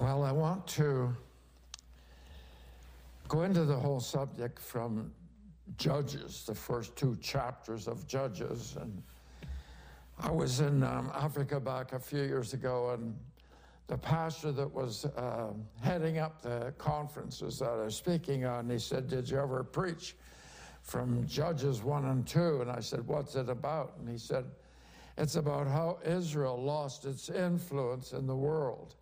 Well, I want to go into the whole subject from Judges, the first two chapters of Judges. And I was in um, Africa back a few years ago, and the pastor that was uh, heading up the conferences that I was speaking on, he said, Did you ever preach from Judges 1 and 2? And I said, What's it about? And he said, It's about how Israel lost its influence in the world.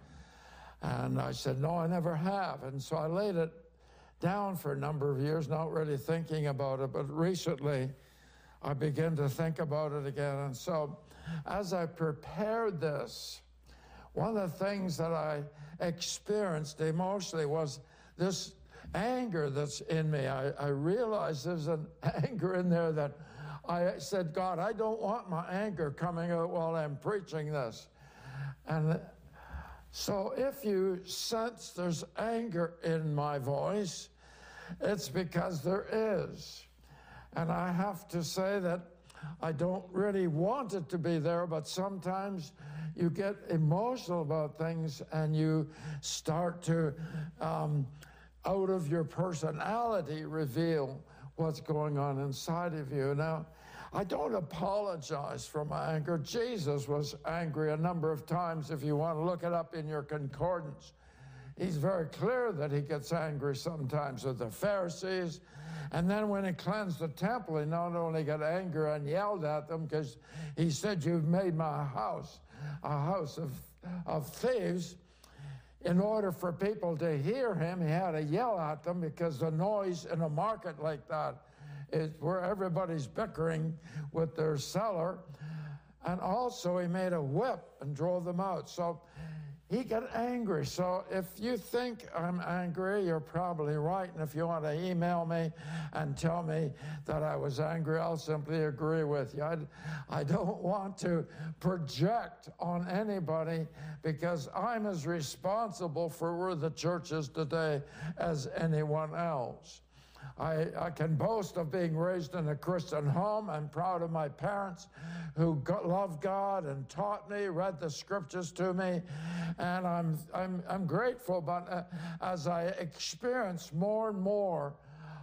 And I said, No, I never have. And so I laid it down for a number of years, not really thinking about it, but recently I began to think about it again. And so as I prepared this, one of the things that I experienced emotionally was this anger that's in me. I, I realized there's an anger in there that I said, God, I don't want my anger coming out while I'm preaching this. And so if you sense there's anger in my voice, it's because there is. And I have to say that I don't really want it to be there, but sometimes you get emotional about things and you start to, um, out of your personality, reveal what's going on inside of you. Now, I don't apologize for my anger. Jesus was angry a number of times. If you want to look it up in your concordance, he's very clear that he gets angry sometimes with the Pharisees. And then when he cleansed the temple, he not only got angry and yelled at them because he said, You've made my house a house of, of thieves. In order for people to hear him, he had to yell at them because the noise in a market like that is where everybody's bickering with their seller. And also, he made a whip and drove them out. So he got angry. So if you think I'm angry, you're probably right. And if you want to email me and tell me that I was angry, I'll simply agree with you. I, I don't want to project on anybody because I'm as responsible for where the church is today as anyone else. I, I, can boast of being raised in a Christian home. I'm proud of my parents who got, loved God and taught me, read the scriptures to me, and I'm, I'm, I'm grateful. But uh, as I experience more and more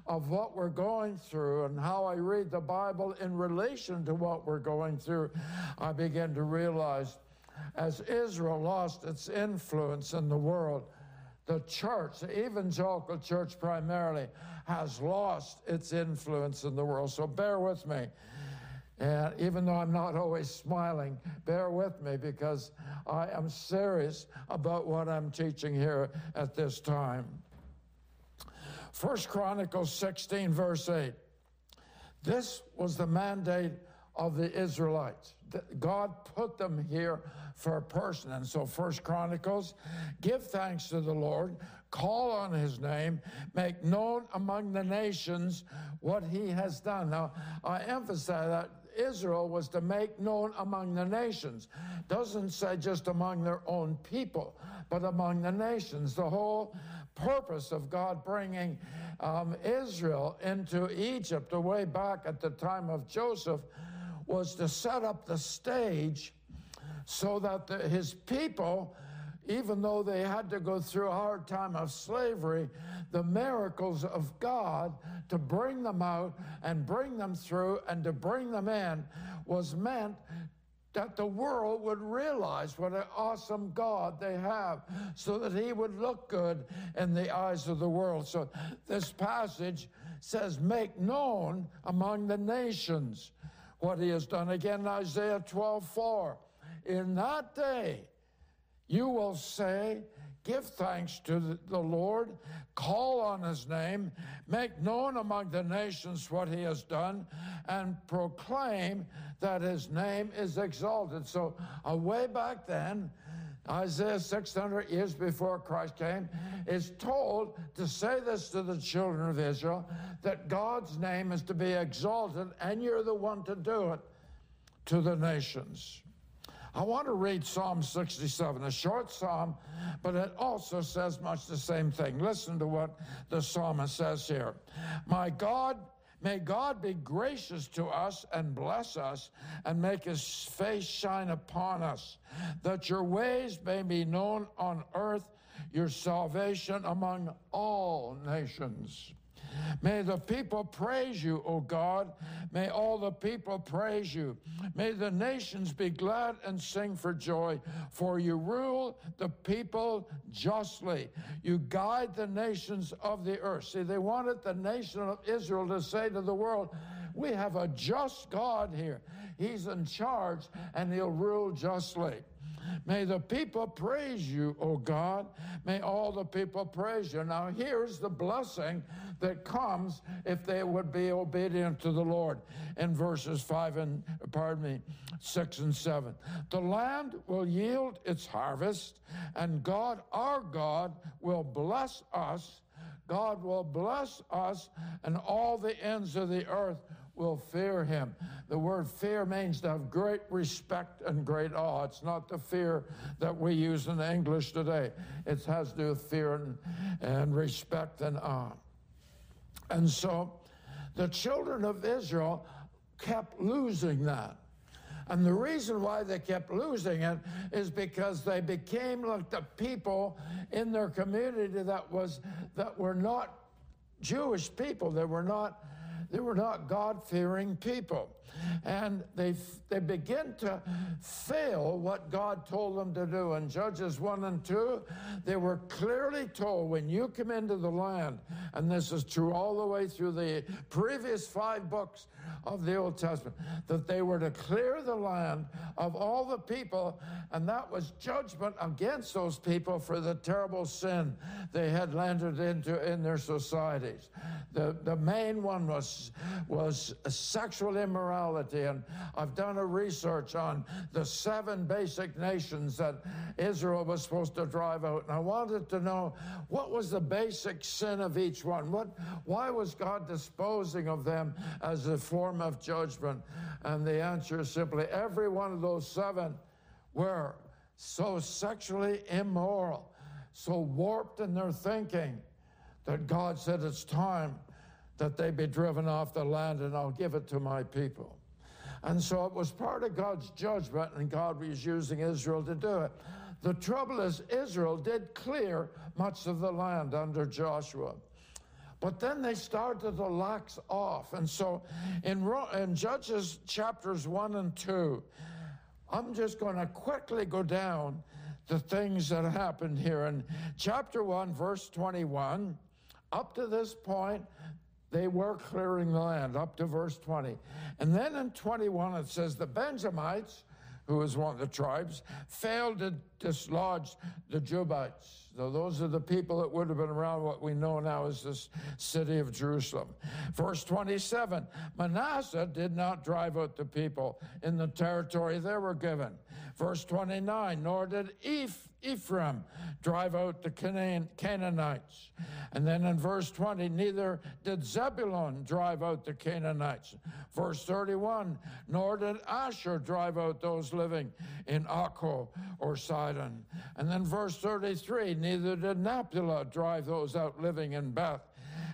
of what we're going through and how I read the Bible in relation to what we're going through, I begin to realize as Israel lost its influence in the world, the church, the evangelical church primarily, has lost its influence in the world. So bear with me. And even though I'm not always smiling, bear with me because I am serious about what I'm teaching here at this time. First Chronicles 16, verse 8. This was the mandate of the Israelites. God put them here for a person. And so First Chronicles, give thanks to the Lord, call on his name, make known among the nations what he has done. Now, I emphasize that Israel was to make known among the nations. Doesn't say just among their own people, but among the nations. The whole purpose of God bringing um, Israel into Egypt, the way back at the time of Joseph, was to set up the stage so that the, his people, even though they had to go through a hard time of slavery, the miracles of God to bring them out and bring them through and to bring them in was meant that the world would realize what an awesome God they have so that he would look good in the eyes of the world. So this passage says, Make known among the nations what he has done. Again, Isaiah 12 4. In that day, you will say, Give thanks to the Lord, call on his name, make known among the nations what he has done, and proclaim that his name is exalted. So, uh, way back then, Isaiah 600 years before Christ came, is told to say this to the children of Israel that God's name is to be exalted, and you're the one to do it to the nations. I want to read Psalm 67, a short psalm, but it also says much the same thing. Listen to what the psalmist says here My God May God be gracious to us and bless us and make his face shine upon us, that your ways may be known on earth, your salvation among all nations. May the people praise you, O God. May all the people praise you. May the nations be glad and sing for joy, for you rule the people justly. You guide the nations of the earth. See, they wanted the nation of Israel to say to the world, we have a just God here. He's in charge and he'll rule justly. May the people praise you, O God. May all the people praise you. Now, here's the blessing that comes if they would be obedient to the Lord in verses 5 and, pardon me, 6 and 7. The land will yield its harvest, and God, our God, will bless us. God will bless us, and all the ends of the earth will fear him. The word fear means to have great respect and great awe. It's not the fear that we use in English today. It has to do with fear and, and respect and awe. And so the children of Israel kept losing that. And the reason why they kept losing it is because they became like the people in their community that was that were not Jewish people. They were not they were not God fearing people. And they, they begin to fail what God told them to do. In Judges 1 and 2, they were clearly told when you come into the land, and this is true all the way through the previous five books of the Old Testament, that they were to clear the land of all the people, and that was judgment against those people for the terrible sin they had landed into in their societies. The, the main one was, was sexual immorality, and I've done a research on the seven basic nations that Israel was supposed to drive out, and I wanted to know what was the basic sin of each one. What, why was God disposing of them as a form of judgment? And the answer is simply every one of those seven were so sexually immoral, so warped in their thinking that God said it's time that they be driven off the land and I'll give it to my people. And so it was part of God's judgment, and God was using Israel to do it. The trouble is, Israel did clear much of the land under Joshua. But then they started to lax off. And so in, in Judges chapters 1 and 2, I'm just going to quickly go down the things that happened here. In chapter 1, verse 21, up to this point, they were clearing the land, up to verse 20. And then in 21, it says, The Benjamites, who was one of the tribes, failed to dislodge the Jebusites. So those are the people that would have been around what we know now as this city of Jerusalem. Verse 27 Manasseh did not drive out the people in the territory they were given. Verse 29 Nor did Ephraim drive out the Canaanites. And then in verse 20, neither did Zebulun drive out the Canaanites. Verse 31 Nor did Asher drive out those living in Akko or Sidon. And then verse 33 Neither did Naphtali drive those out living in Beth.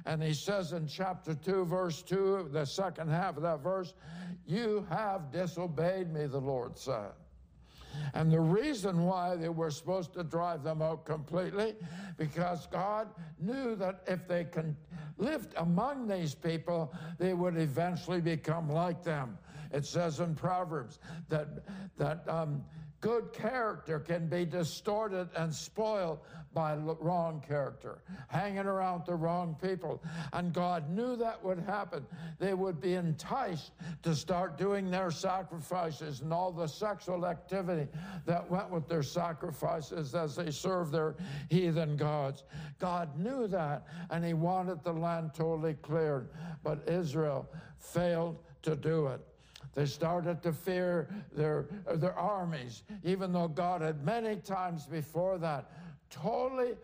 And he says in chapter 2, verse 2, the second half of that verse, You have disobeyed me, the Lord said. And the reason why they were supposed to drive them out completely, because God knew that if they can lived among these people, they would eventually become like them. It says in Proverbs that that um, good character can be distorted and spoiled by wrong character, hanging around the wrong people. And God knew that would happen. They would be enticed to start doing their sacrifices and all the sexual activity that went with their sacrifices as they served their heathen gods. God knew that, and He wanted the land totally cleared. But Israel failed to do it. They started to fear their, their armies, even though God had many times before that totally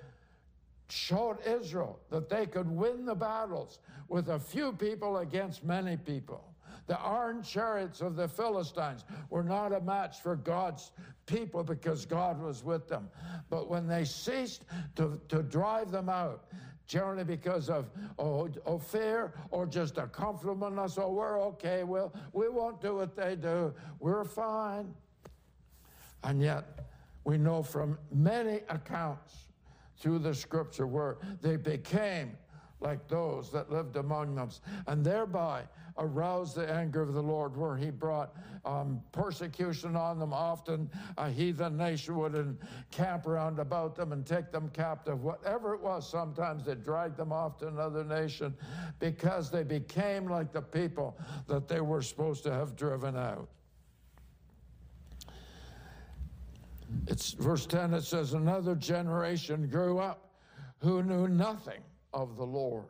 showed Israel that they could win the battles with a few people against many people. The iron chariots of the Philistines were not a match for God's people because God was with them. But when they ceased to, to drive them out, generally because of oh, fear or just a comfortableness. Oh, we're okay. Well, we won't do what they do. We're fine. And yet, we know from many accounts through the scripture where they became like those that lived among them, and thereby aroused the anger of the Lord, where he brought um, persecution on them. Often a heathen nation would encamp around about them and take them captive, whatever it was. Sometimes they dragged them off to another nation because they became like the people that they were supposed to have driven out. It's verse 10, it says, Another generation grew up who knew nothing of the Lord.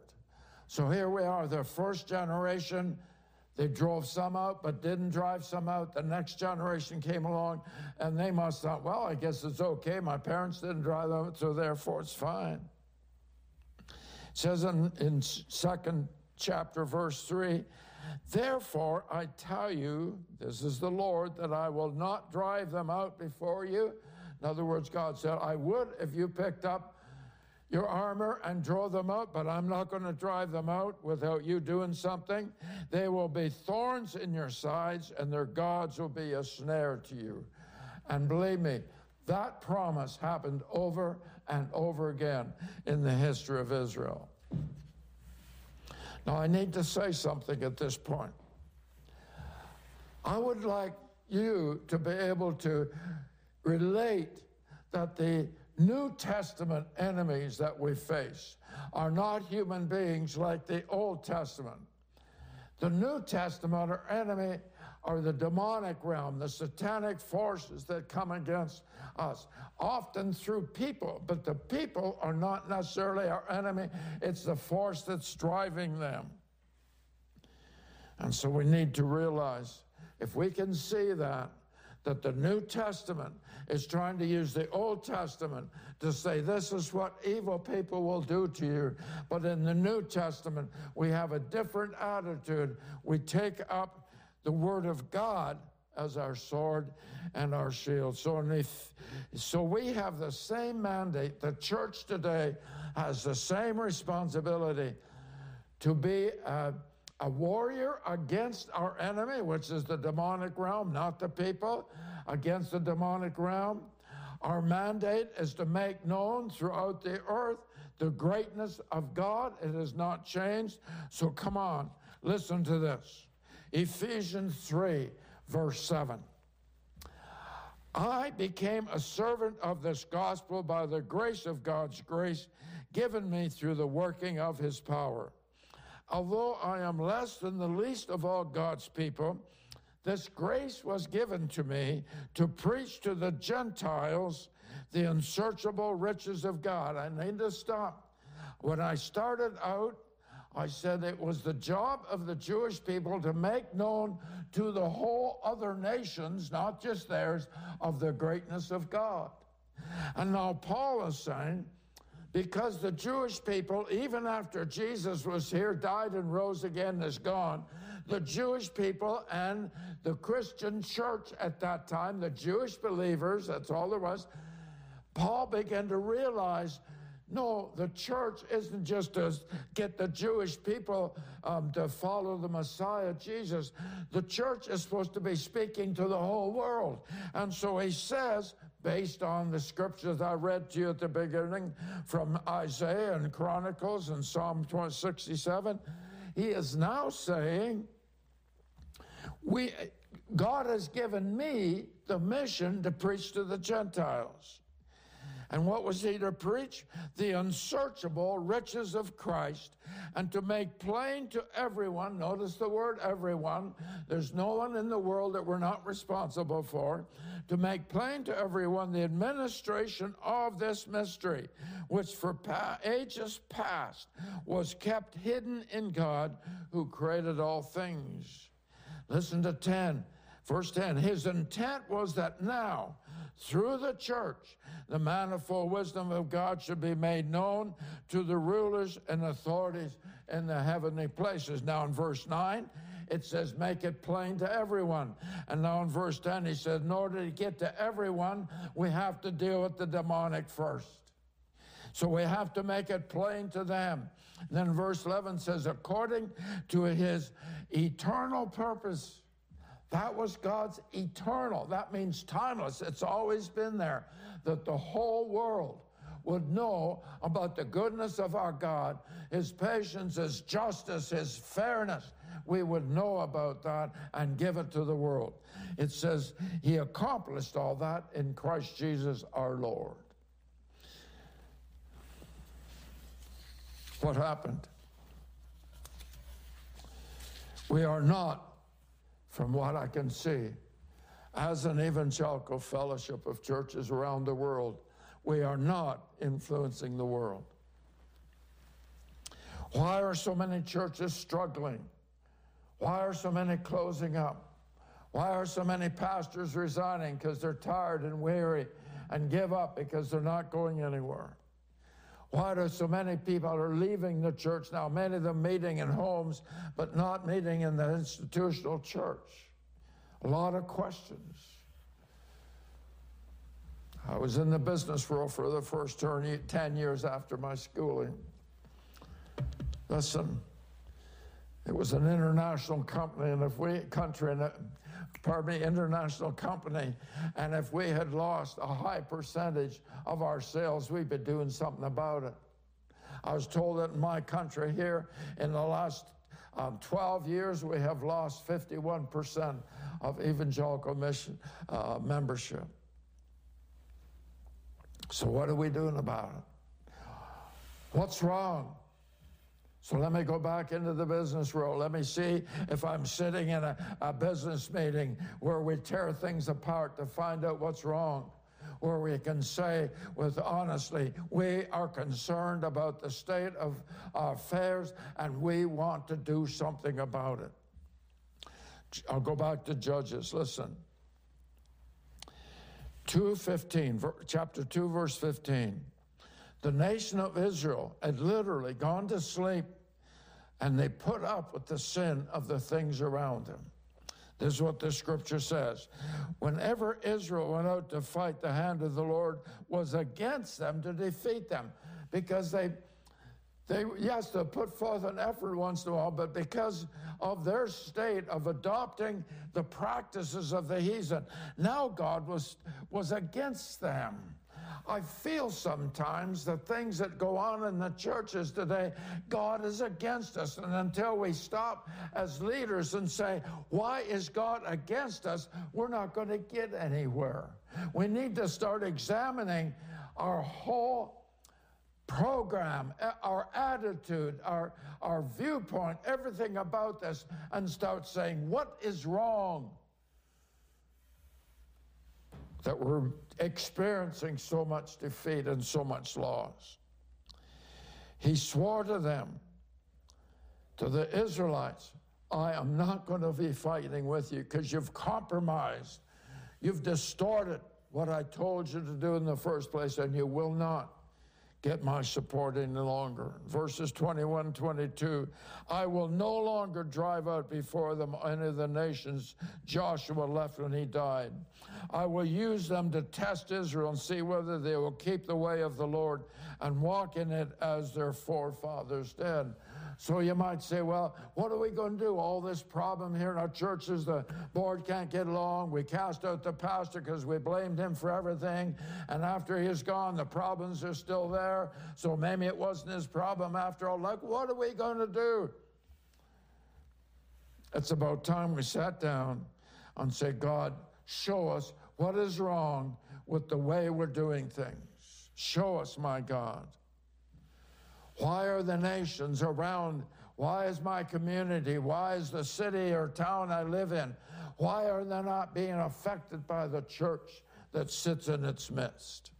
So here we are, the first generation. They drove some out, but didn't drive some out. The next generation came along, and they must thought, well, I guess it's okay. My parents didn't drive them out, so therefore it's fine. It says in, in second chapter, verse 3, Therefore I tell you, this is the Lord, that I will not drive them out before you. In other words, God said, I would if you picked up your armor and draw them out, but I'm not going to drive them out without you doing something. They will be thorns in your sides, and their gods will be a snare to you. And believe me, that promise happened over and over again in the history of Israel. Now, I need to say something at this point. I would like you to be able to relate that the New Testament enemies that we face are not human beings like the Old Testament. The New Testament are enemy are the demonic realm, the satanic forces that come against us, often through people, but the people are not necessarily our enemy. It's the force that's driving them. And so we need to realize if we can see that, that the New Testament is trying to use the Old Testament to say this is what evil people will do to you. But in the New Testament, we have a different attitude. We take up the Word of God as our sword and our shield. So, so we have the same mandate. The church today has the same responsibility to be a, a warrior against our enemy, which is the demonic realm, not the people, against the demonic realm. Our mandate is to make known throughout the earth the greatness of God. It has not changed. So come on, listen to this. Ephesians 3, verse 7. I became a servant of this gospel by the grace of God's grace given me through the working of his power. Although I am less than the least of all God's people, this grace was given to me to preach to the Gentiles the unsearchable riches of God. I need to stop. When I started out, I said it was the job of the Jewish people to make known to the whole other nations, not just theirs, of the greatness of God. And now Paul is saying, because the Jewish people, even after Jesus was here, died and rose again, is gone, the Jewish people and the Christian church at that time, the Jewish believers, that's all there was, Paul began to realize no, the church isn't just to get the Jewish people um, to follow the Messiah, Jesus. The church is supposed to be speaking to the whole world. And so he says, based on the scriptures I read to you at the beginning from Isaiah and Chronicles and Psalm 67, he is now saying, we, God has given me the mission to preach to the Gentiles. And what was he to preach? The unsearchable riches of Christ and to make plain to everyone, notice the word everyone, there's no one in the world that we're not responsible for, to make plain to everyone the administration of this mystery, which for pa- ages past was kept hidden in God who created all things. Listen to 10. Verse 10 His intent was that now, through the church, the manifold wisdom of God should be made known to the rulers and authorities in the heavenly places. Now, in verse 9, it says, make it plain to everyone. And now in verse 10, he says, in order to get to everyone, we have to deal with the demonic first. So we have to make it plain to them. Then verse 11 says, according to his eternal purpose. That was God's eternal. That means timeless. It's always been there. That the whole world would know about the goodness of our God, His patience, His justice, His fairness. We would know about that and give it to the world. It says He accomplished all that in Christ Jesus our Lord. What happened? We are not, from what I can see, as an evangelical fellowship of churches around the world, we are not influencing the world. Why are so many churches struggling? Why are so many closing up? Why are so many pastors resigning because they're tired and weary and give up because they're not going anywhere? Why do so many people are leaving the church now? Many of them meeting in homes, but not meeting in the institutional church. A lot of questions. I was in the business world for the first 10 years after my schooling. Listen, it was an international company, and if we, country, and pardon me, international company, and if we had lost a high percentage of our sales, we'd be doing something about it. I was told that in my country here, in the last um, 12 years, we have lost 51% of evangelical mission uh, membership. So, what are we doing about it? What's wrong? So let me go back into the business world. Let me see if I'm sitting in a, a, business meeting where we tear things apart to find out what's wrong, where we can say with honestly, we are concerned about the state of our affairs and we want to do something about it. I'll go back to Judges. Listen. 2:15, chapter 2 verse 15. The nation of Israel had literally gone to sleep and they put up with the sin of the things around them. This is what the scripture says. Whenever Israel went out to fight, the hand of the Lord was against them to defeat them because they they, yes, they put forth an effort once in a while, but because of their state of adopting the practices of the heathen, now God was, was against them. I feel sometimes the things that go on in the churches today, God is against us. And until we stop as leaders and say, Why is God against us? we're not going to get anywhere. We need to start examining our whole program, our attitude, our, our viewpoint, everything about this, and start saying, what is wrong? That we're experiencing so much defeat and so much loss. He swore to them, to the Israelites, I am not going to be fighting with you because you've compromised. You've distorted what I told you to do in the first place, and you will not get my support any longer. Verses 21 22 I will no longer drive out before them any of the nations Joshua left when he died. I will use them to test Israel and see whether they will keep the way of the Lord and walk in it as their forefathers did. So you might say, well, what are we going to do? All this problem here in our churches, the board can't get along. We cast out the pastor because we blamed him for everything. And after he's gone, the problems are still there. So maybe it wasn't his problem after all. Like, what are we going to do? It's about time we sat down and said, God, show us what is wrong with the way we're doing things. Show us, my God. Why are the nations around? Why is my community? Why is the city or town I live in? Why are they not being affected by the church that sits in its midst?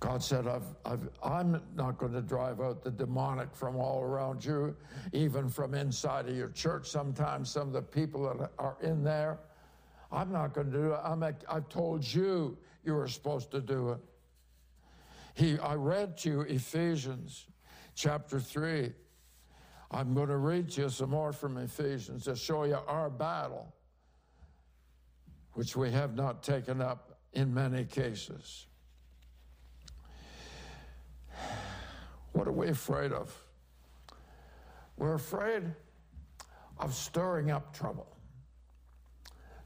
God said, i am not going to drive out the demonic from all around you, even from inside of your church. Sometimes some of the people that are in there, I'm not going to do it. I'm, I've told you you were supposed to do it. He, I read to you Ephesians chapter 3. I'm going to read to you some more from Ephesians to show you our battle, which we have not taken up in many cases. What are we afraid of? We're afraid of stirring up trouble.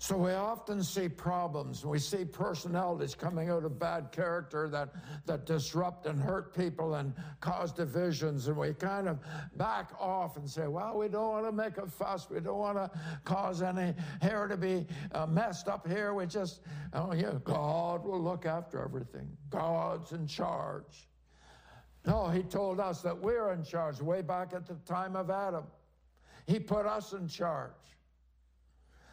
So we often see problems. We see personalities coming out of bad character that, that disrupt and hurt people and cause divisions. And we kind of back off and say, well, we don't want to make a fuss. We don't want to cause any hair to be uh, messed up here. We just, oh, yeah, God will look after everything. God's in charge. No, he told us that we're in charge way back at the time of Adam. He put us in charge.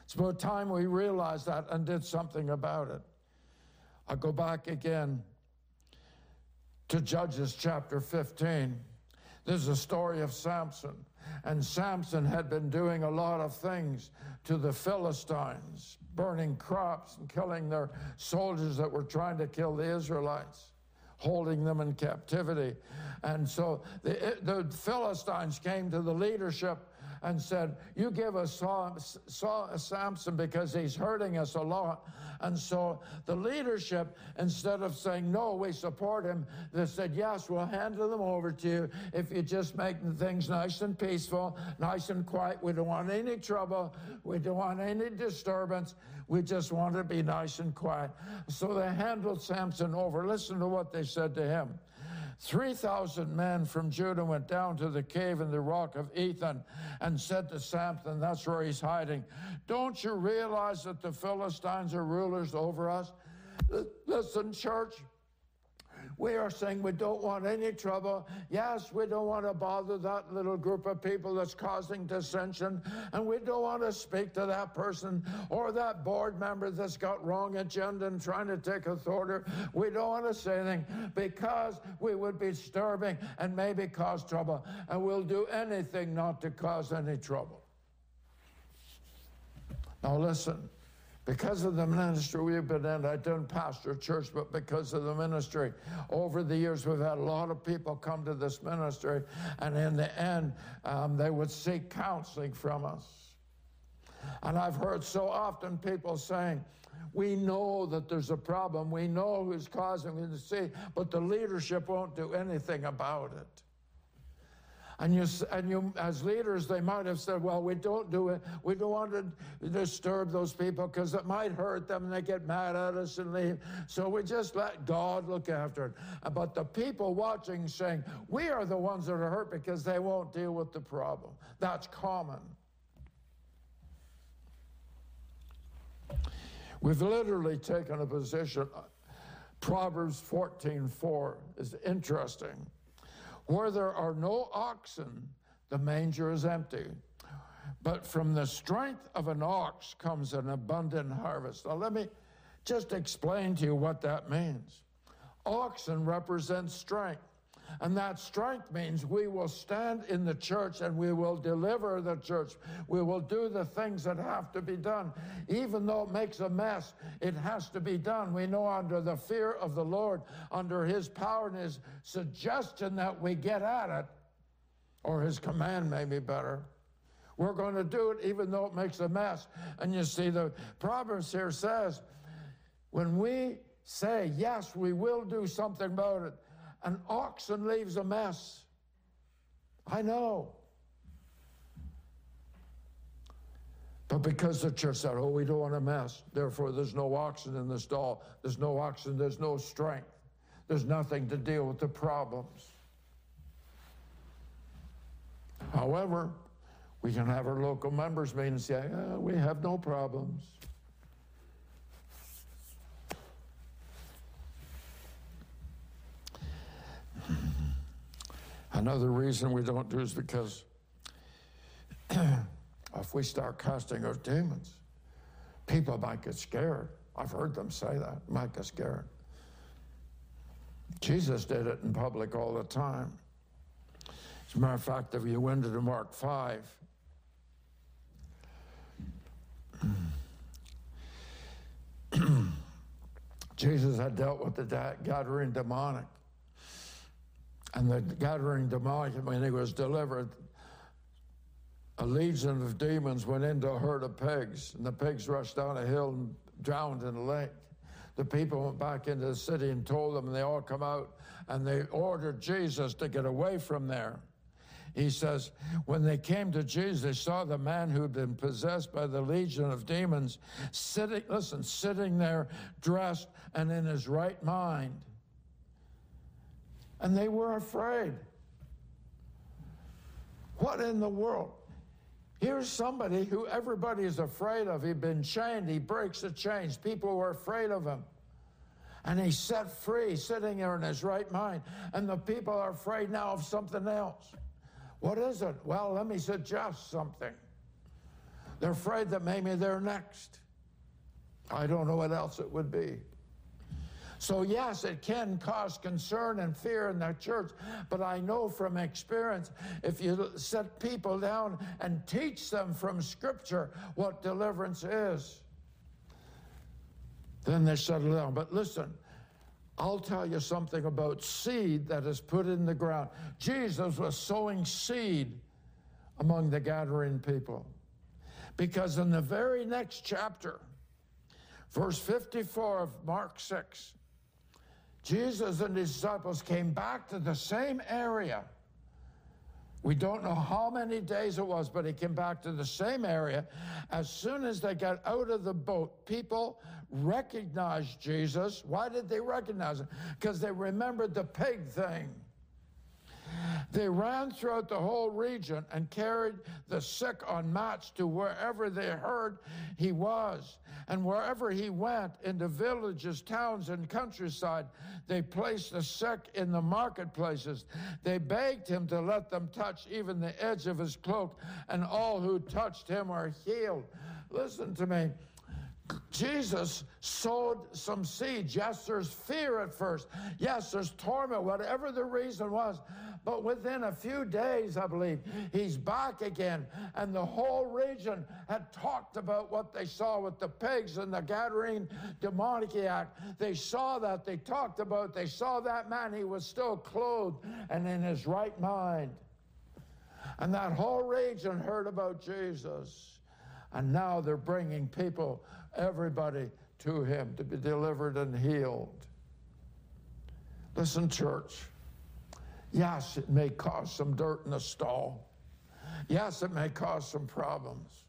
It's about time we realized that and did something about it. I go back again to Judges chapter 15. This is a story of Samson. And Samson had been doing a lot of things to the Philistines, burning crops and killing their soldiers that were trying to kill the Israelites, holding them in captivity. And so the, the Philistines came to the leadership and said, You give us Samson because he's hurting us a lot. And so the leadership, instead of saying, No, we support him, they said, Yes, we'll hand them over to you if you just make things nice and peaceful, nice and quiet. We don't want any trouble. We don't want any disturbance. We just want to be nice and quiet. So they handled Samson over. Listen to what they said to him. 3,000 men from Judah went down to the cave in the rock of Ethan and said to Samson, that's where he's hiding, Don't you realize that the Philistines are rulers over us? Listen, church, we are saying we don't want any trouble. Yes, we don't want to bother that little group of people that's causing dissension. And we don't want to speak to that person or that board member that's got wrong agenda and trying to take authority. We don't want to say anything because we would be disturbing and maybe cause trouble. And we'll do anything not to cause any trouble. Now, listen. Because of the ministry we've been in, I don't pastor church, but because of the ministry, over the years we've had a lot of people come to this ministry, and in the end, um, they would seek counseling from us. And I've heard so often people saying, we know that there's a problem. We know who's causing it to see, but the leadership won't do anything about it. And you, and you, as leaders, they might have said, well, we don't do it. We don't want to disturb those people because it might hurt them and they get mad at us and leave. So we just let God look after it. Uh, but the people watching saying, we are the ones that are hurt because they won't deal with the problem. That's common. We've literally taken a position. Proverbs 14:4 is interesting. Where there are no oxen, the manger is empty. But from the strength of an ox comes an abundant harvest. Now, let me just explain to you what that means. Oxen represent strength. And that strength means we will stand in the church and we will deliver the church. We will do the things that have to be done. Even though it makes a mess, it has to be done. We know under the fear of the Lord, under his power and his suggestion that we get at it, or his command may be better. We're going to do it even though it makes a mess. And you see, the Proverbs here says, when we say, yes, we will do something about it, an oxen leaves a mess. I know. But because the church said, oh, we don't want a mess, therefore there's no oxen in the stall, there's no oxen, there's no strength, there's nothing to deal with the problems. However, we can have our local members meeting and say, oh, we have no problems. Another reason we don't do is because if we start casting out demons, people might get scared. I've heard them say that, might get scared. Jesus did it in public all the time. As a matter of fact, if you went into Mark 5, Jesus had dealt with the Gadarene demoniac. And the Gadarene demoniac, when he was delivered, a legion of demons went into a herd of pigs, and the pigs rushed down a hill and drowned in a lake. the people went back into the city and told them, and they all come out and they ordered Jesus to get away from there. He says, when they came to Jesus, they saw the man who had been possessed by the legion of demons sitting, listen, sitting there dressed and in his right mind. And they were afraid. What in the world? Here's somebody who everybody is afraid of. He'd been chained, he breaks the chains. People were afraid of him. And he's set free, sitting there in his right mind. And the people are afraid now of something else. What is it? Well, let me suggest something. They're afraid that maybe they're next. I don't know what else it would be. So, yes, it can cause concern and fear in the church, but I know from experience if you set people down and teach them from Scripture what deliverance is, then they settle down. But listen, I'll tell you something about seed that is put in the ground. Jesus was sowing seed among the Gadarene people. Because in the very next chapter, verse 54 of Mark 6, Jesus and his disciples came back to the same area. We don't know how many days it was, but he came back to the same area. As soon as they got out of the boat, people recognized Jesus. Why did they recognize him? Because they remembered the pig thing. They ran throughout the whole region and carried the sick on mats to wherever they heard he was. And wherever he went, into villages, towns, and countryside, they placed the sick in the marketplaces. They begged him to let them touch even the edge of his cloak, and all who touched him were healed. Listen to me. Jesus sowed some seeds. Yes, there's fear at first. Yes, there's torment, whatever the reason was. But within a few days, I believe, he's back again. And the whole region had talked about what they saw with the pigs and the Gadarene demoniac. They saw that. They talked about, they saw that man. He was still clothed and in his right mind. And that whole region heard about Jesus. And now they're bringing people, everybody, to him to be delivered and healed. Listen, church. Yes, it may cause some dirt in the stall. Yes, it may cause some problems.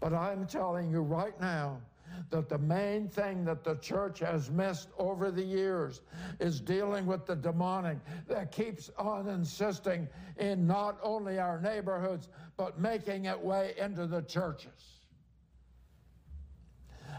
But I'm telling you right now that the main thing that the church has missed over the years is dealing with the demonic that keeps on insisting in not only our neighborhoods, but making it way into the churches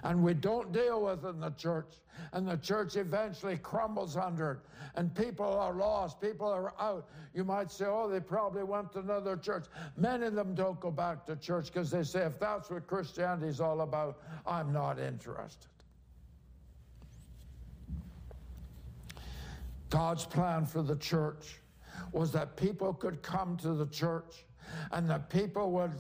and we don't deal with in the church. And the church eventually crumbles under it. And people are lost. People are out. You might say, oh, they probably went to another church. Many of them don't go back to church because they say, if that's what Christianity is all about, I'm not interested. God's plan for the church was that people could come to the church and that people would,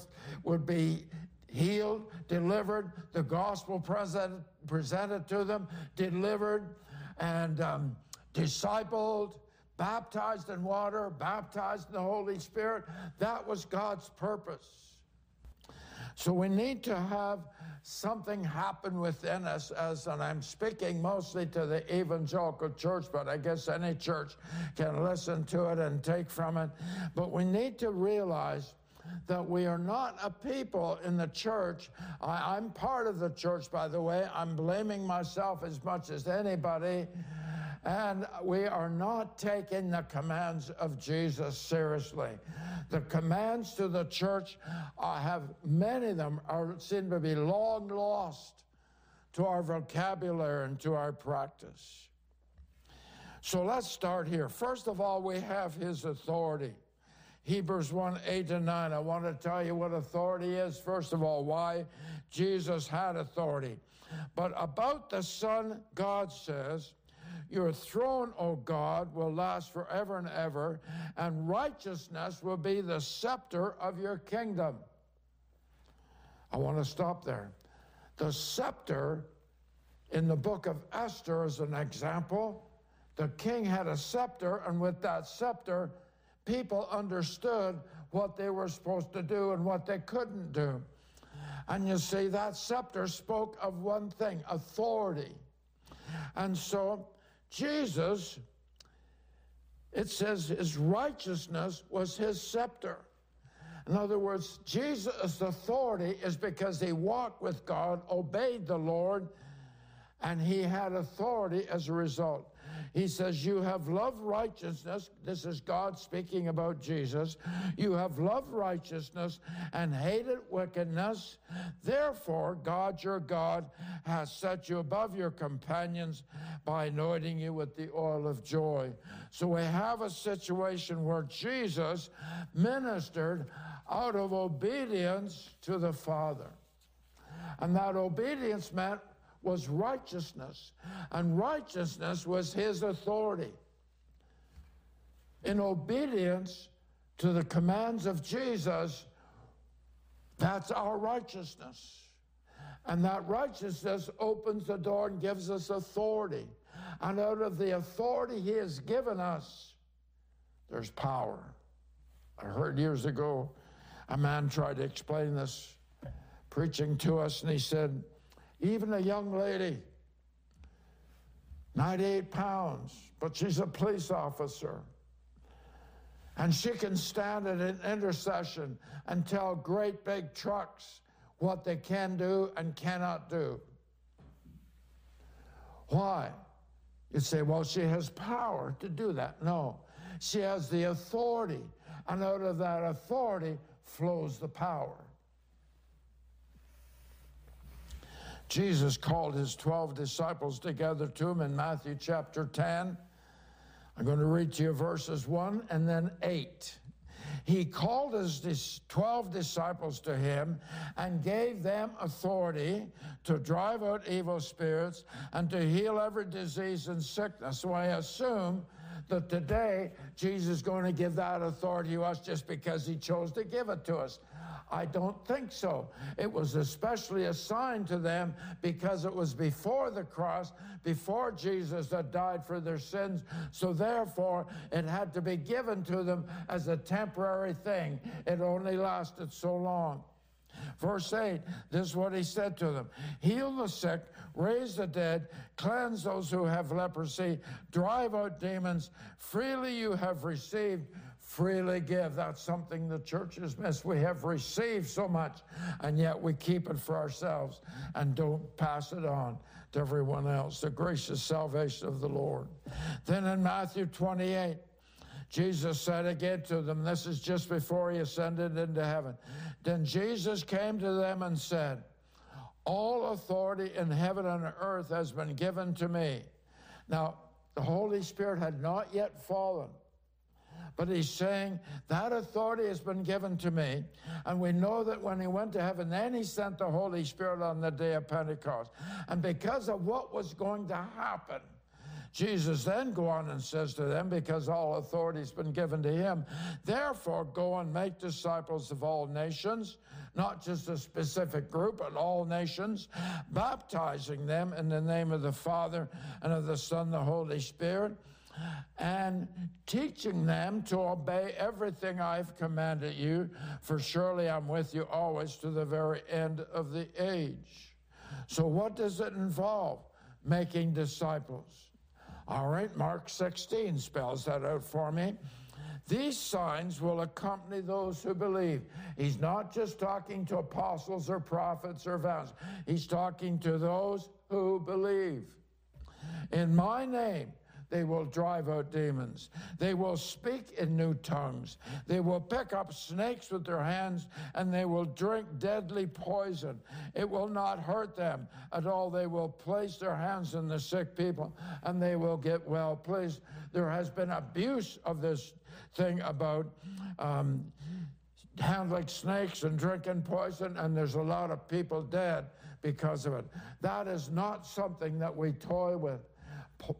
would be healed, delivered, the gospel presented, presented to them, delivered, and um, discipled, baptized in water, baptized in the Holy Spirit. That was God's purpose. So we need to have something happen within us as and I'm speaking mostly to the evangelical church but I guess any church can listen to it and take from it but we need to realize that we are not a people in the church. I, am part of the church, by the way. I'm blaming myself as much as anybody. And we are not taking the commands of Jesus seriously. The commands to the church I have many of them are seem to be long lost to our vocabulary and to our practice. So let's start here. First of all, we have his authority. Hebrews 1 8 and 9. I want to tell you what authority is. First of all, why Jesus had authority. But about the Son, God says, Your throne, O God, will last forever and ever, and righteousness will be the scepter of your kingdom. I want to stop there. The scepter in the book of Esther is an example. The king had a scepter, and with that scepter, people understood what they were supposed to do and what they couldn't do. And you see, that scepter spoke of one thing authority. And so, Jesus, it says his righteousness was his scepter. In other words, Jesus' authority is because he walked with God, obeyed the Lord, and he had authority as a result. He says, You have loved righteousness. This is God speaking about Jesus. You have loved righteousness and hated wickedness. Therefore, God your God has set you above your companions by anointing you with the oil of joy. So we have a situation where Jesus ministered out of obedience to the Father. And that obedience meant was righteousness, and righteousness was his authority. In obedience to the commands of Jesus, that's our righteousness. And that righteousness opens the door and gives us authority. And out of the authority he has given us, there's power. I heard years ago a man tried to explain this preaching to us, and he said, even a young lady, 98 pounds, but she's a police officer. And she can stand at an intersection and tell great big trucks what they can do and cannot do. Why? You say, well, she has power to do that. No, she has the authority, and out of that authority flows the power. Jesus called his 12 disciples together to him in Matthew chapter 10. I'm going to read to you verses 1 and then 8. He called his 12 disciples to him and gave them authority to drive out evil spirits and to heal every disease and sickness. So I assume that today Jesus is going to give that authority to us just because he chose to give it to us. I don't think so. It was especially assigned to them because it was before the cross, before Jesus had died for their sins. So therefore, it had to be given to them as a temporary thing. It only lasted so long. Verse 8, this is what he said to them Heal the sick, raise the dead, cleanse those who have leprosy, drive out demons. Freely you have received, freely give. That's something the church has missed. We have received so much, and yet we keep it for ourselves and don't pass it on to everyone else. The gracious salvation of the Lord. Then in Matthew 28, Jesus said again to them, this is just before he ascended into heaven. Then Jesus came to them and said, All authority in heaven and earth has been given to me. Now, the Holy Spirit had not yet fallen. But he's saying, That authority has been given to me. And we know that when he went to heaven, then he sent the Holy Spirit on the day of Pentecost. And because of what was going to happen, Jesus then go on and says to them, because all authority has been given to him, therefore go and make disciples of all nations, not just a specific group, but all nations, baptizing them in the name of the Father and of the Son, the Holy Spirit and teaching them to obey everything I've commanded you, for surely I'm with you always to the very end of the age. So, what does it involve? Making disciples. All right, Mark 16 spells that out for me. These signs will accompany those who believe. He's not just talking to apostles or prophets or evangelists, he's talking to those who believe. In my name, they will drive out demons. They will speak in new tongues. They will pick up snakes with their hands and they will drink deadly poison. It will not hurt them at all. They will place their hands on the sick people and they will get well. Please, there has been abuse of this thing about um, handling snakes and drinking poison, and there's a lot of people dead because of it. That is not something that we toy with.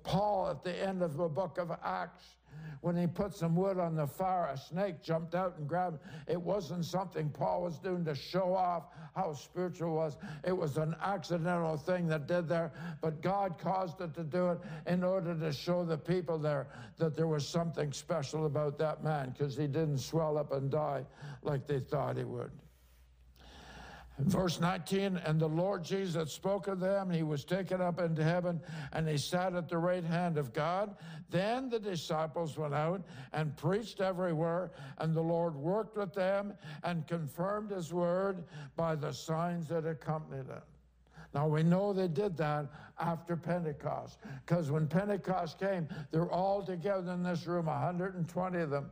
Paul at the end of the book of Acts, when he put some wood on the fire, a snake jumped out and grabbed it. Wasn't something Paul was doing to show off how spiritual was. It was an accidental thing that did there, but God caused it to do it in order to show the people there that there was something special about that man because he didn't swell up and die like they thought he would. Verse 19, and the Lord Jesus spoke of them, he was taken up into heaven, and he sat at the right hand of God. Then the disciples went out and preached everywhere, and the Lord worked with them and confirmed his word by the signs that accompanied it. Now we know they did that after Pentecost, because when Pentecost came, they're all together in this room, 120 of them.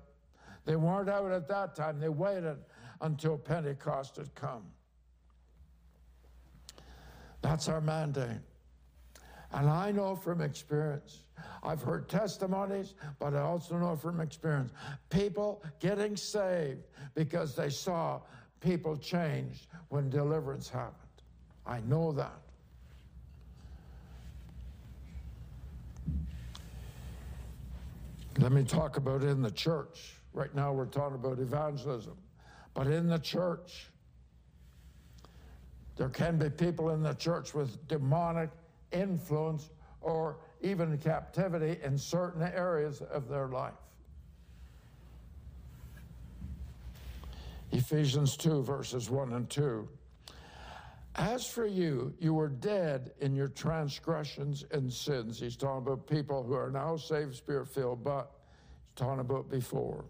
They weren't out at that time, they waited until Pentecost had come. That's our mandate. And I know from experience, I've heard testimonies, but I also know from experience, people getting saved because they saw people changed when deliverance happened. I know that. Let me talk about in the church. Right now, we're talking about evangelism, but in the church, there can be people in the church with demonic influence or even captivity in certain areas of their life. Ephesians 2, verses 1 and 2. As for you, you were dead in your transgressions and sins. He's talking about people who are now saved, spirit filled, but he's talking about before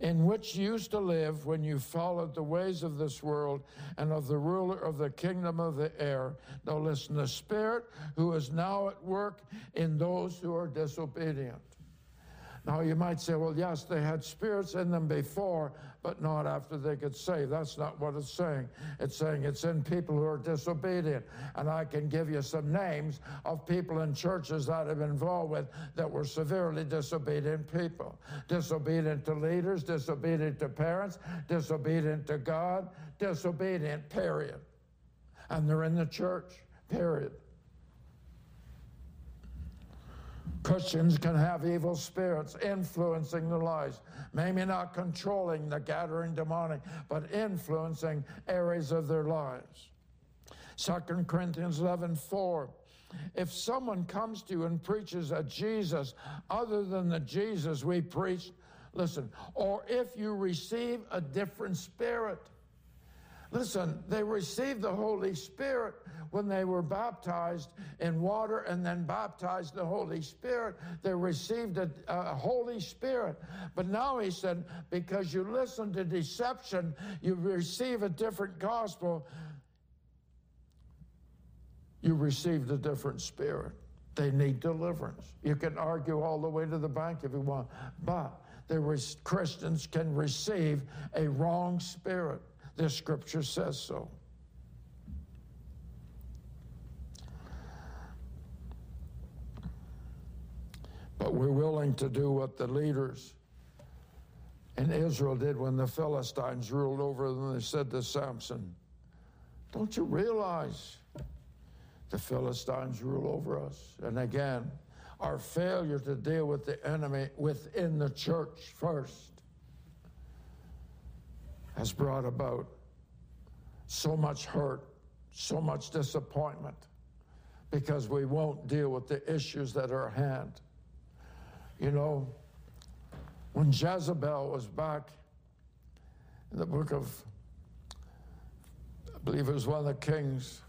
in which you used to live when you followed the ways of this world and of the ruler of the kingdom of the air. Now listen, the Spirit who is now at work in those who are disobedient. Now you might say, well, yes, they had spirits in them before, but not after they get saved. That's not what it's saying. It's saying it's in people who are disobedient. And I can give you some names of people in churches that I've been involved with that were severely disobedient people. Disobedient to leaders, disobedient to parents, disobedient to God, disobedient, period. And they're in the church, period. Christians can have evil spirits influencing their lives, maybe not controlling the gathering demonic, but influencing areas of their lives. 2 Corinthians 11 4. If someone comes to you and preaches a Jesus other than the Jesus we preach, listen, or if you receive a different spirit, Listen, they received the Holy Spirit when they were baptized in water and then baptized the Holy Spirit. They received a, a, Holy Spirit. But now he said, because you listen to deception, you receive a different gospel. You received a different spirit. They need deliverance. You can argue all the way to the bank if you want, but there Christians can receive a wrong spirit. The scripture says so. But we're willing to do what the leaders in Israel did when the Philistines ruled over them. They said to Samson, Don't you realize the Philistines rule over us? And again, our failure to deal with the enemy within the church first has brought about so much hurt, so much disappointment, because we won't deal with the issues that are at hand. You know, when Jezebel was back in the book of, I believe it was one of the kings,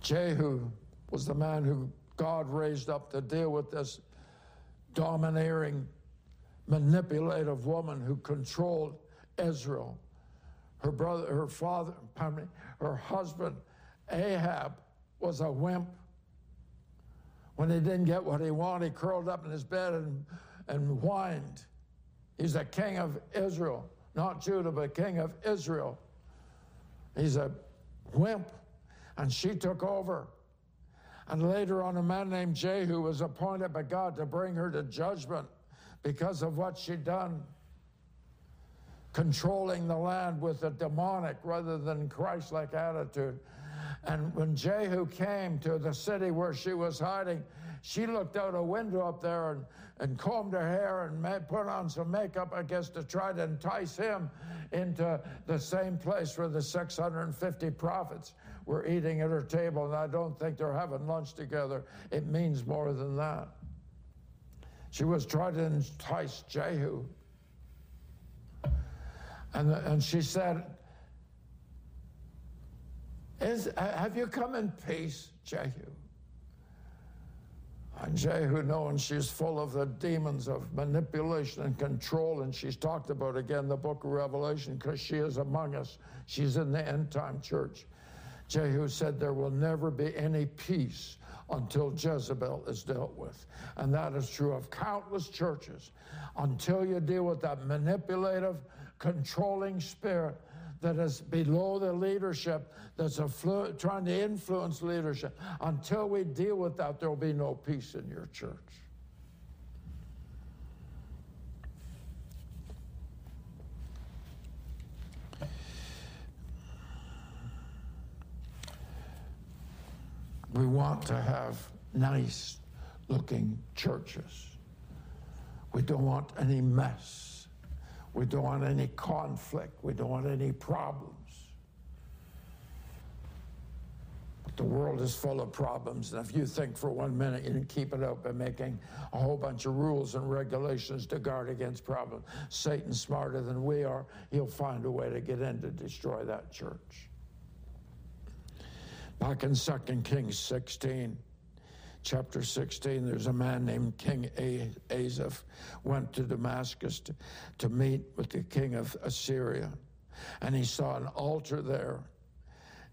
Jehu was the man who God raised up to deal with this domineering manipulative woman who controlled Israel. Her brother, her father, pardon me, her husband, Ahab, was a wimp. When he didn't get what he wanted, he curled up in his bed and, and whined. He's a king of Israel, not Judah, but king of Israel. He's a wimp. And she took over. And later on, a man named Jehu was appointed by God to bring her to judgment because of what she'd done, controlling the land with a demonic rather than Christ like attitude. And when Jehu came to the city where she was hiding, she looked out a window up there and, and combed her hair and made, put on some makeup, I guess, to try to entice him into the same place where the 650 prophets were eating at her table. And I don't think they're having lunch together. It means more than that. She was trying to entice Jehu. And, and she said, Is, have you come in peace, Jehu? And Jehu, knowing she's full of the demons of manipulation and control, and she's talked about again the book of Revelation because she is among us. She's in the end time church. Jehu said, There will never be any peace until Jezebel is dealt with. And that is true of countless churches. Until you deal with that manipulative, controlling spirit that is below the leadership, that's flu- trying to influence leadership, until we deal with that, there will be no peace in your church. We want to have nice looking churches. We don't want any mess. We don't want any conflict. We don't want any problems. But the world is full of problems. And if you think for one minute you can keep it out by making a whole bunch of rules and regulations to guard against problems, Satan's smarter than we are. He'll find a way to get in to destroy that church. Back in 2 Kings 16, chapter 16, there's a man named King Asaph went to Damascus to, to meet with the king of Assyria. And he saw an altar there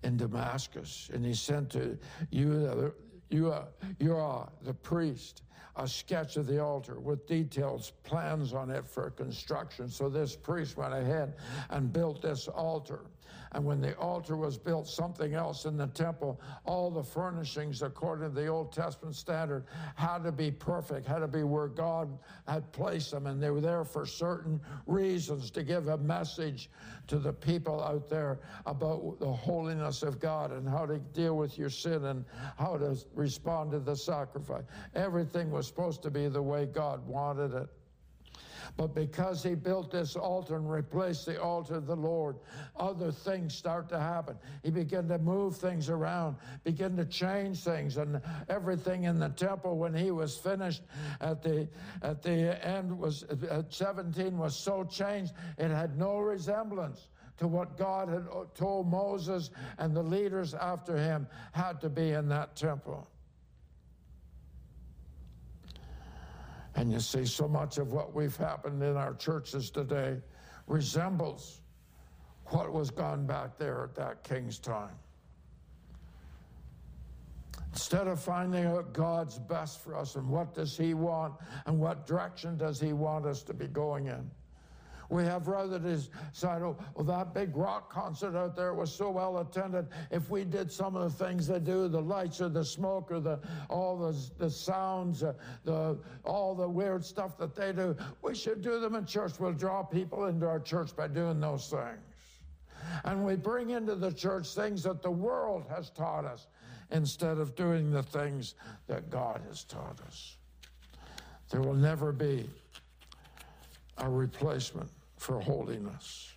in Damascus. And he sent to you, you, you are the priest, a sketch of the altar with details, plans on it for construction. So this priest went ahead and built this altar. And when the altar was built, something else in the temple, all the furnishings, according to the Old Testament standard, had to be perfect, had to be where God had placed them. And they were there for certain reasons to give a message to the people out there about the holiness of God and how to deal with your sin and how to respond to the sacrifice. Everything was supposed to be the way God wanted it. But because he built this altar and replaced the altar of the Lord, other things start to happen. He began to move things around, begin to change things, and everything in the temple when he was finished at the at the end was at 17 was so changed it had no resemblance to what God had told Moses and the leaders after him had to be in that temple. And you see, so much of what we've happened in our churches today resembles what was gone back there at that king's time. Instead of finding out God's best for us and what does he want and what direction does he want us to be going in, we have rather decided, oh, that big rock concert out there was so well attended. If we did some of the things they do, the lights or the smoke or the all the, the sounds, uh, the all the weird stuff that they do, we should do them in church. We'll draw people into our church by doing those things. And we bring into the church things that the world has taught us instead of doing the things that God has taught us. There will never be a replacement for holiness.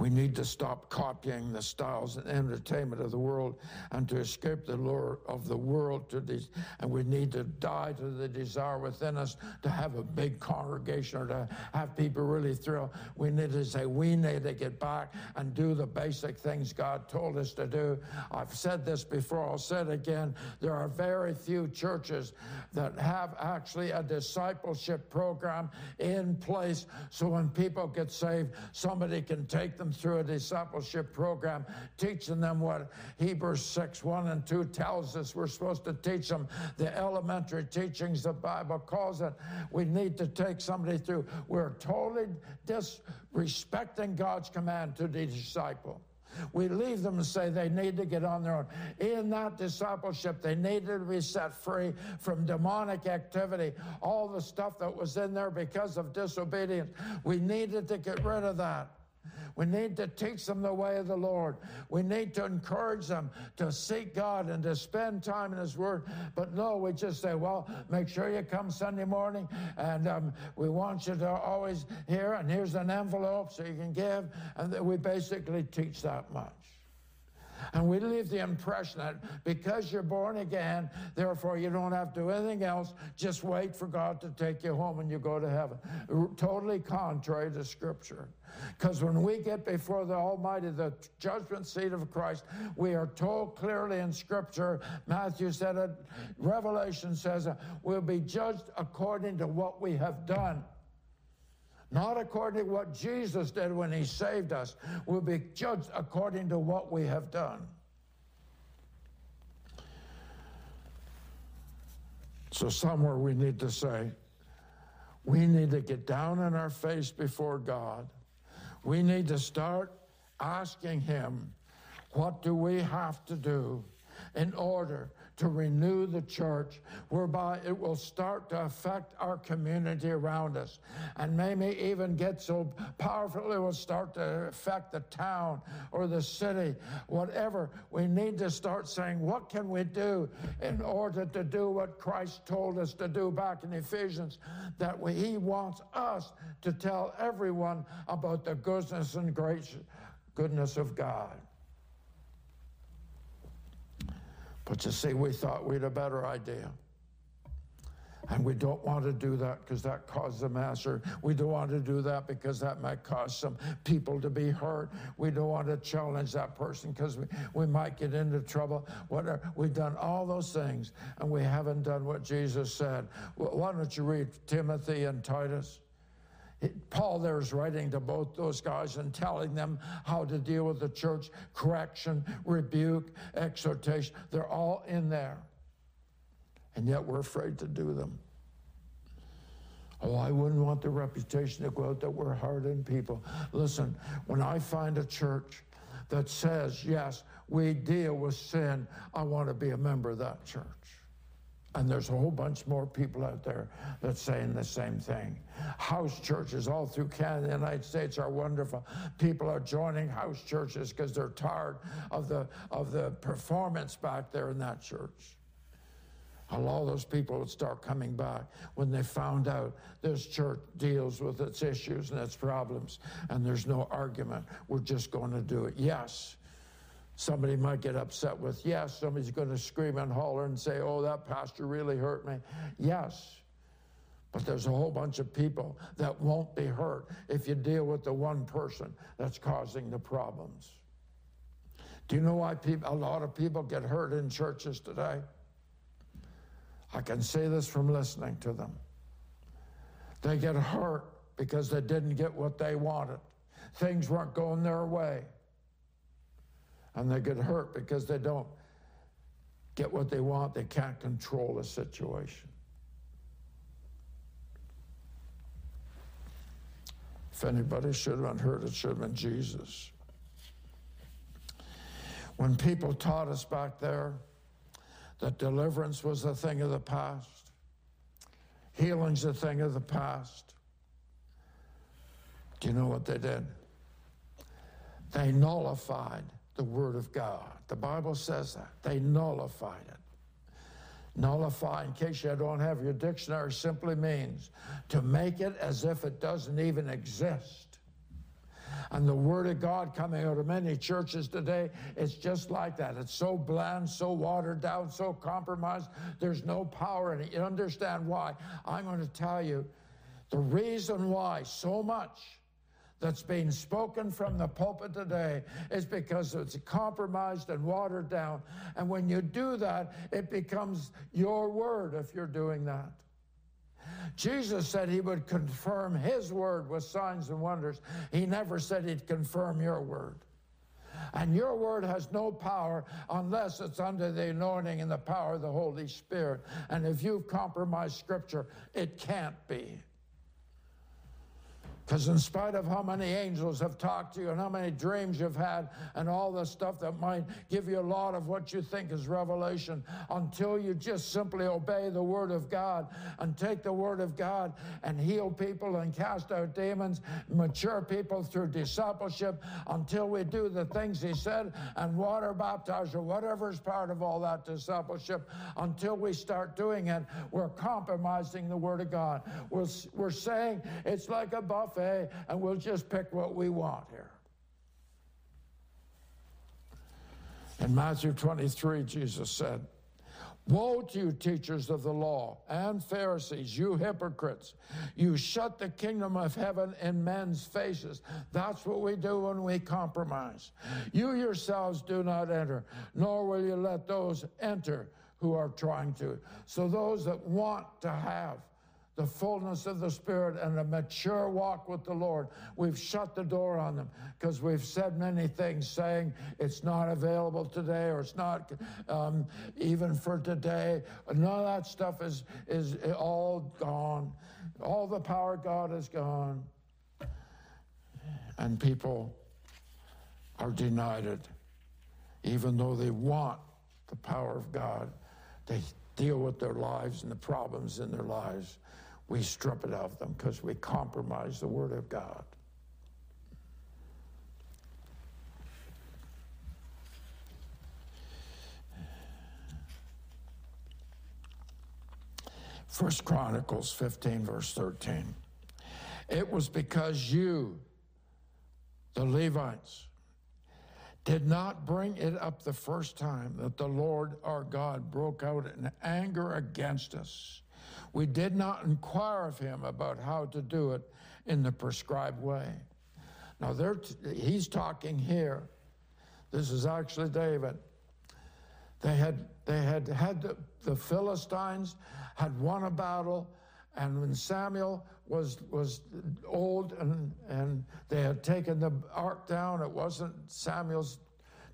We need to stop copying the styles and entertainment of the world and to escape the lure of the world to these. And we need to die to the desire within us to have a big congregation or to have people really thrilled. We need to say, we need to get back and do the basic things God told us to do. I've said this before, I'll say it again. There are very few churches that have actually a discipleship program in place so when people get saved, somebody can take them through a discipleship program, teaching them what Hebrews 6 1 and 2 tells us. We're supposed to teach them the elementary teachings the Bible calls it. We need to take somebody through. We're totally disrespecting God's command to the disciple. We leave them and say they need to get on their own. In that discipleship, they needed to be set free from demonic activity, all the stuff that was in there because of disobedience. We needed to get rid of that. We need to teach them the way of the Lord. We need to encourage them to seek God and to spend time in His Word. But no, we just say, well, make sure you come Sunday morning, and um, we want you to always hear, and here's an envelope so you can give. And we basically teach that much. And we leave the impression that because you're born again, therefore you don't have to do anything else. Just wait for God to take you home and you go to heaven. Totally contrary to Scripture. Because when we get before the Almighty, the judgment seat of Christ, we are told clearly in Scripture, Matthew said it, Revelation says it, we'll be judged according to what we have done. Not according to what Jesus did when he saved us. We'll be judged according to what we have done. So, somewhere we need to say, we need to get down on our face before God. We need to start asking Him, what do we have to do in order to renew the church, whereby it will start to affect our community around us. And maybe even get so powerful it will start to affect the town or the city, whatever. We need to start saying, what can we do in order to do what Christ told us to do back in Ephesians? That we, He wants us to tell everyone about the goodness and grace, goodness of God. But you see, we thought we had a better idea. And we don't want to do that because that caused a massacre. We don't want to do that because that might cause some people to be hurt. We don't want to challenge that person because we, we might get into trouble. Whatever. We've done all those things and we haven't done what Jesus said. Why don't you read Timothy and Titus? Paul there is writing to both those guys and telling them how to deal with the church correction, rebuke, exhortation. They're all in there. And yet we're afraid to do them. Oh, I wouldn't want the reputation to go out that we're hardened people. Listen, when I find a church that says, yes, we deal with sin, I want to be a member of that church. And there's a whole bunch more people out there that's saying the same thing. House churches all through Canada and the United States are wonderful. People are joining house churches because they're tired of the, of the performance back there in that church. A lot of those people would start coming back when they found out this church deals with its issues and its problems, and there's no argument. We're just going to do it. Yes, Somebody might get upset with, yes, somebody's going to scream and holler and say, oh, that pastor really hurt me. Yes. But there's a whole bunch of people that won't be hurt if you deal with the one person that's causing the problems. Do you know why people, a lot of people get hurt in churches today? I can say this from listening to them. They get hurt because they didn't get what they wanted. Things weren't going their way and they get hurt because they don't get what they want. They can't control the situation. If anybody should have been hurt, it should have been Jesus. When people taught us back there that deliverance was a thing of the past, healing's a thing of the past, do you know what they did? They nullified the Word of God. The Bible says that. They nullified it. Nullify, in case you don't have your dictionary, simply means to make it as if it doesn't even exist. And the Word of God coming out of many churches today, it's just like that. It's so bland, so watered down, so compromised. There's no power in it. You understand why? I'm going to tell you the reason why so much that's being spoken from the pulpit today is because it's compromised and watered down. And when you do that, it becomes your word if you're doing that. Jesus said he would confirm his word with signs and wonders. He never said he'd confirm your word. And your word has no power unless it's under the anointing and the power of the Holy Spirit. And if you've compromised Scripture, it can't be. Because in spite of how many angels have talked to you and how many dreams you've had and all the stuff that might give you a lot of what you think is revelation, until you just simply obey the word of God and take the word of God and heal people and cast out demons, mature people through discipleship, until we do the things he said and water baptize or whatever is part of all that discipleship, until we start doing it, we're compromising the word of God. We're, we're saying it's like a buffet buffet and we'll just pick what we want here. In Matthew 23, Jesus said, Woe to you, teachers of the law and Pharisees, you hypocrites! You shut the kingdom of heaven in men's faces. That's what we do when we compromise. You yourselves do not enter, nor will you let those enter who are trying to. So, those that want to have the fullness of the Spirit and a mature walk with the Lord. We've shut the door on them because we've said many things saying it's not available today or it's not um, even for today. None of that stuff is, is all gone. All the power of God is gone. And people are denied it, even though they want the power of God. They deal with their lives and the problems in their lives we strip it of them because we compromise the Word of God. First Chronicles 15, verse 13. It was because you, the Levites, did not bring it up the first time that the Lord our God broke out in anger against us we did not inquire of him about how to do it in the prescribed way. Now, he's talking here. This is actually David. They had, they had had the, the Philistines had won a battle, and when Samuel was, was old and, and they had taken the ark down, it wasn't Samuel's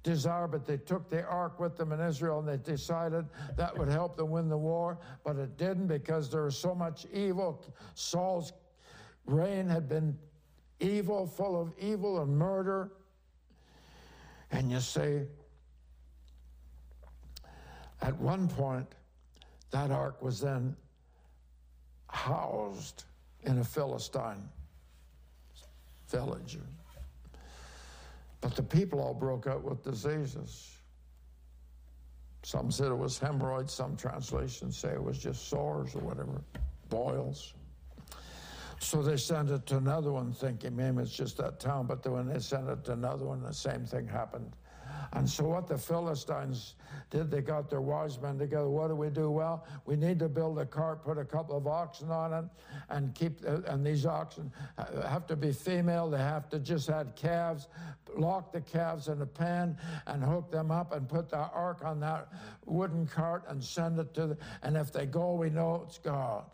desire, but they took the ark with them in Israel and they decided that would help them win the war, but it didn't because there was so much evil. Saul's reign had been evil, full of evil and murder. And you see, at one point, that ark was then housed in a Philistine village. But the people all broke out with diseases. Some said it was hemorrhoids, some translations say it was just sores or whatever, boils. So they sent it to another one, thinking maybe it's just that town. But then when they sent it to another one, the same thing happened. And so what the Philistines did, they got their wise men together. What do we do? Well, we need to build a cart, put a couple of oxen on it, and keep. Uh, and these oxen have to be female. They have to just have calves. Lock the calves in a pen and hook them up and put the ark on that wooden cart and send it to. The, and if they go, we know it's God.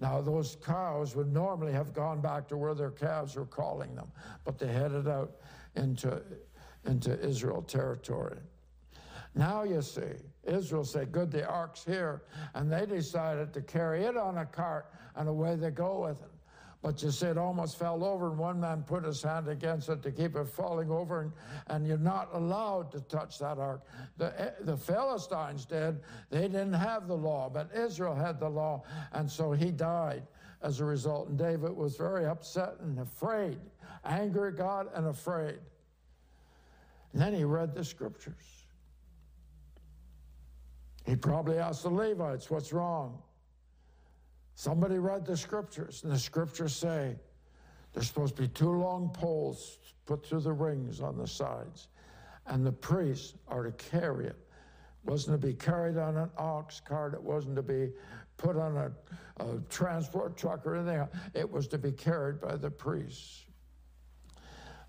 Now, those cows would normally have gone back to where their calves were calling them, but they headed out into into Israel territory. Now you see, Israel said, Good, the ark's here. And they decided to carry it on a cart, and away they go with it. But you see, it almost fell over, and one man put his hand against it to keep it falling over, and, and you're not allowed to touch that ark. The, eh, the Philistines did. They didn't have the law, but Israel had the law, and so he died as a result. And David was very upset and afraid, angry at God and afraid. And then he read the scriptures. He probably asked the Levites, What's wrong? Somebody read the scriptures, and the scriptures say there's supposed to be two long poles put through the rings on the sides, and the priests are to carry it. It wasn't to be carried on an ox cart, it wasn't to be put on a, a transport truck or anything. It was to be carried by the priests.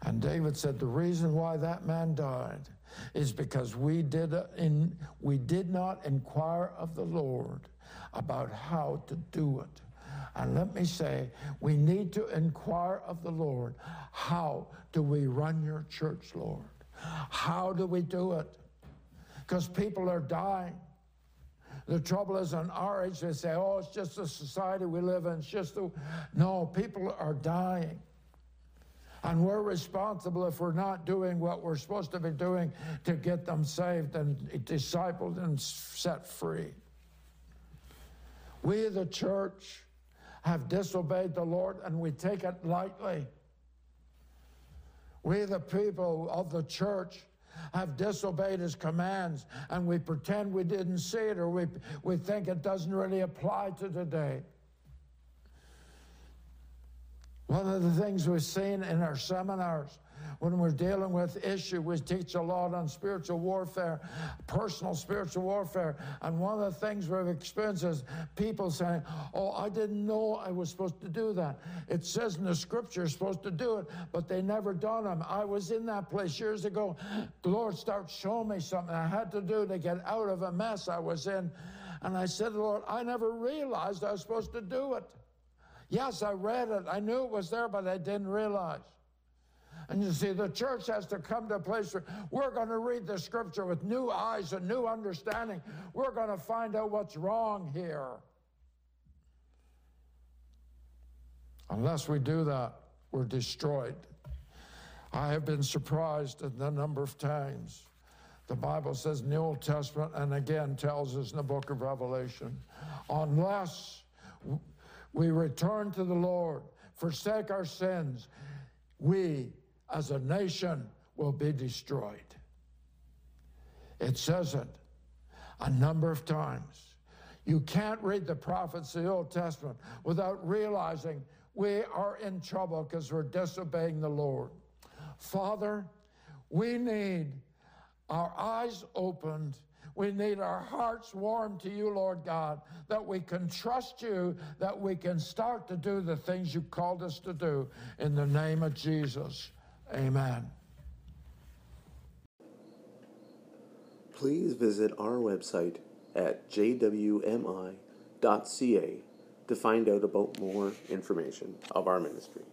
And David said, The reason why that man died is because we did, uh, in, we did not inquire of the Lord about how to do it. And let me say, we need to inquire of the Lord how do we run your church, Lord? How do we do it? Because people are dying. The trouble is, on our age, they say, oh, it's just the society we live in. It's just the. No, people are dying. And we're responsible if we're not doing what we're supposed to be doing to get them saved and discipled and set free. We, the church, have disobeyed the Lord and we take it lightly. We, the people of the church, have disobeyed his commands and we pretend we didn't see it or we, we think it doesn't really apply to today. One of the things we've seen in our seminars, when we're dealing with issue, we teach a lot on spiritual warfare, personal spiritual warfare. And one of the things we've experienced is people saying, Oh, I didn't know I was supposed to do that. It says in the scripture supposed to do it, but they never done them. I was in that place years ago. The Lord started showing me something I had to do to get out of a mess I was in. And I said, Lord, I never realized I was supposed to do it. Yes, I read it. I knew it was there, but I didn't realize. And you see, the church has to come to a place where we're going to read the scripture with new eyes and new understanding. We're going to find out what's wrong here. Unless we do that, we're destroyed. I have been surprised at the number of times the Bible says in the Old Testament, and again tells us in the book of Revelation, unless we return to the Lord, forsake our sins, we as a nation will be destroyed. It says it a number of times. You can't read the prophets of the Old Testament without realizing we are in trouble because we're disobeying the Lord. Father, we need our eyes opened. We need our hearts warm to you, Lord God, that we can trust you, that we can start to do the things you called us to do. In the name of Jesus, amen. Please visit our website at jwmi.ca to find out about more information of our ministry.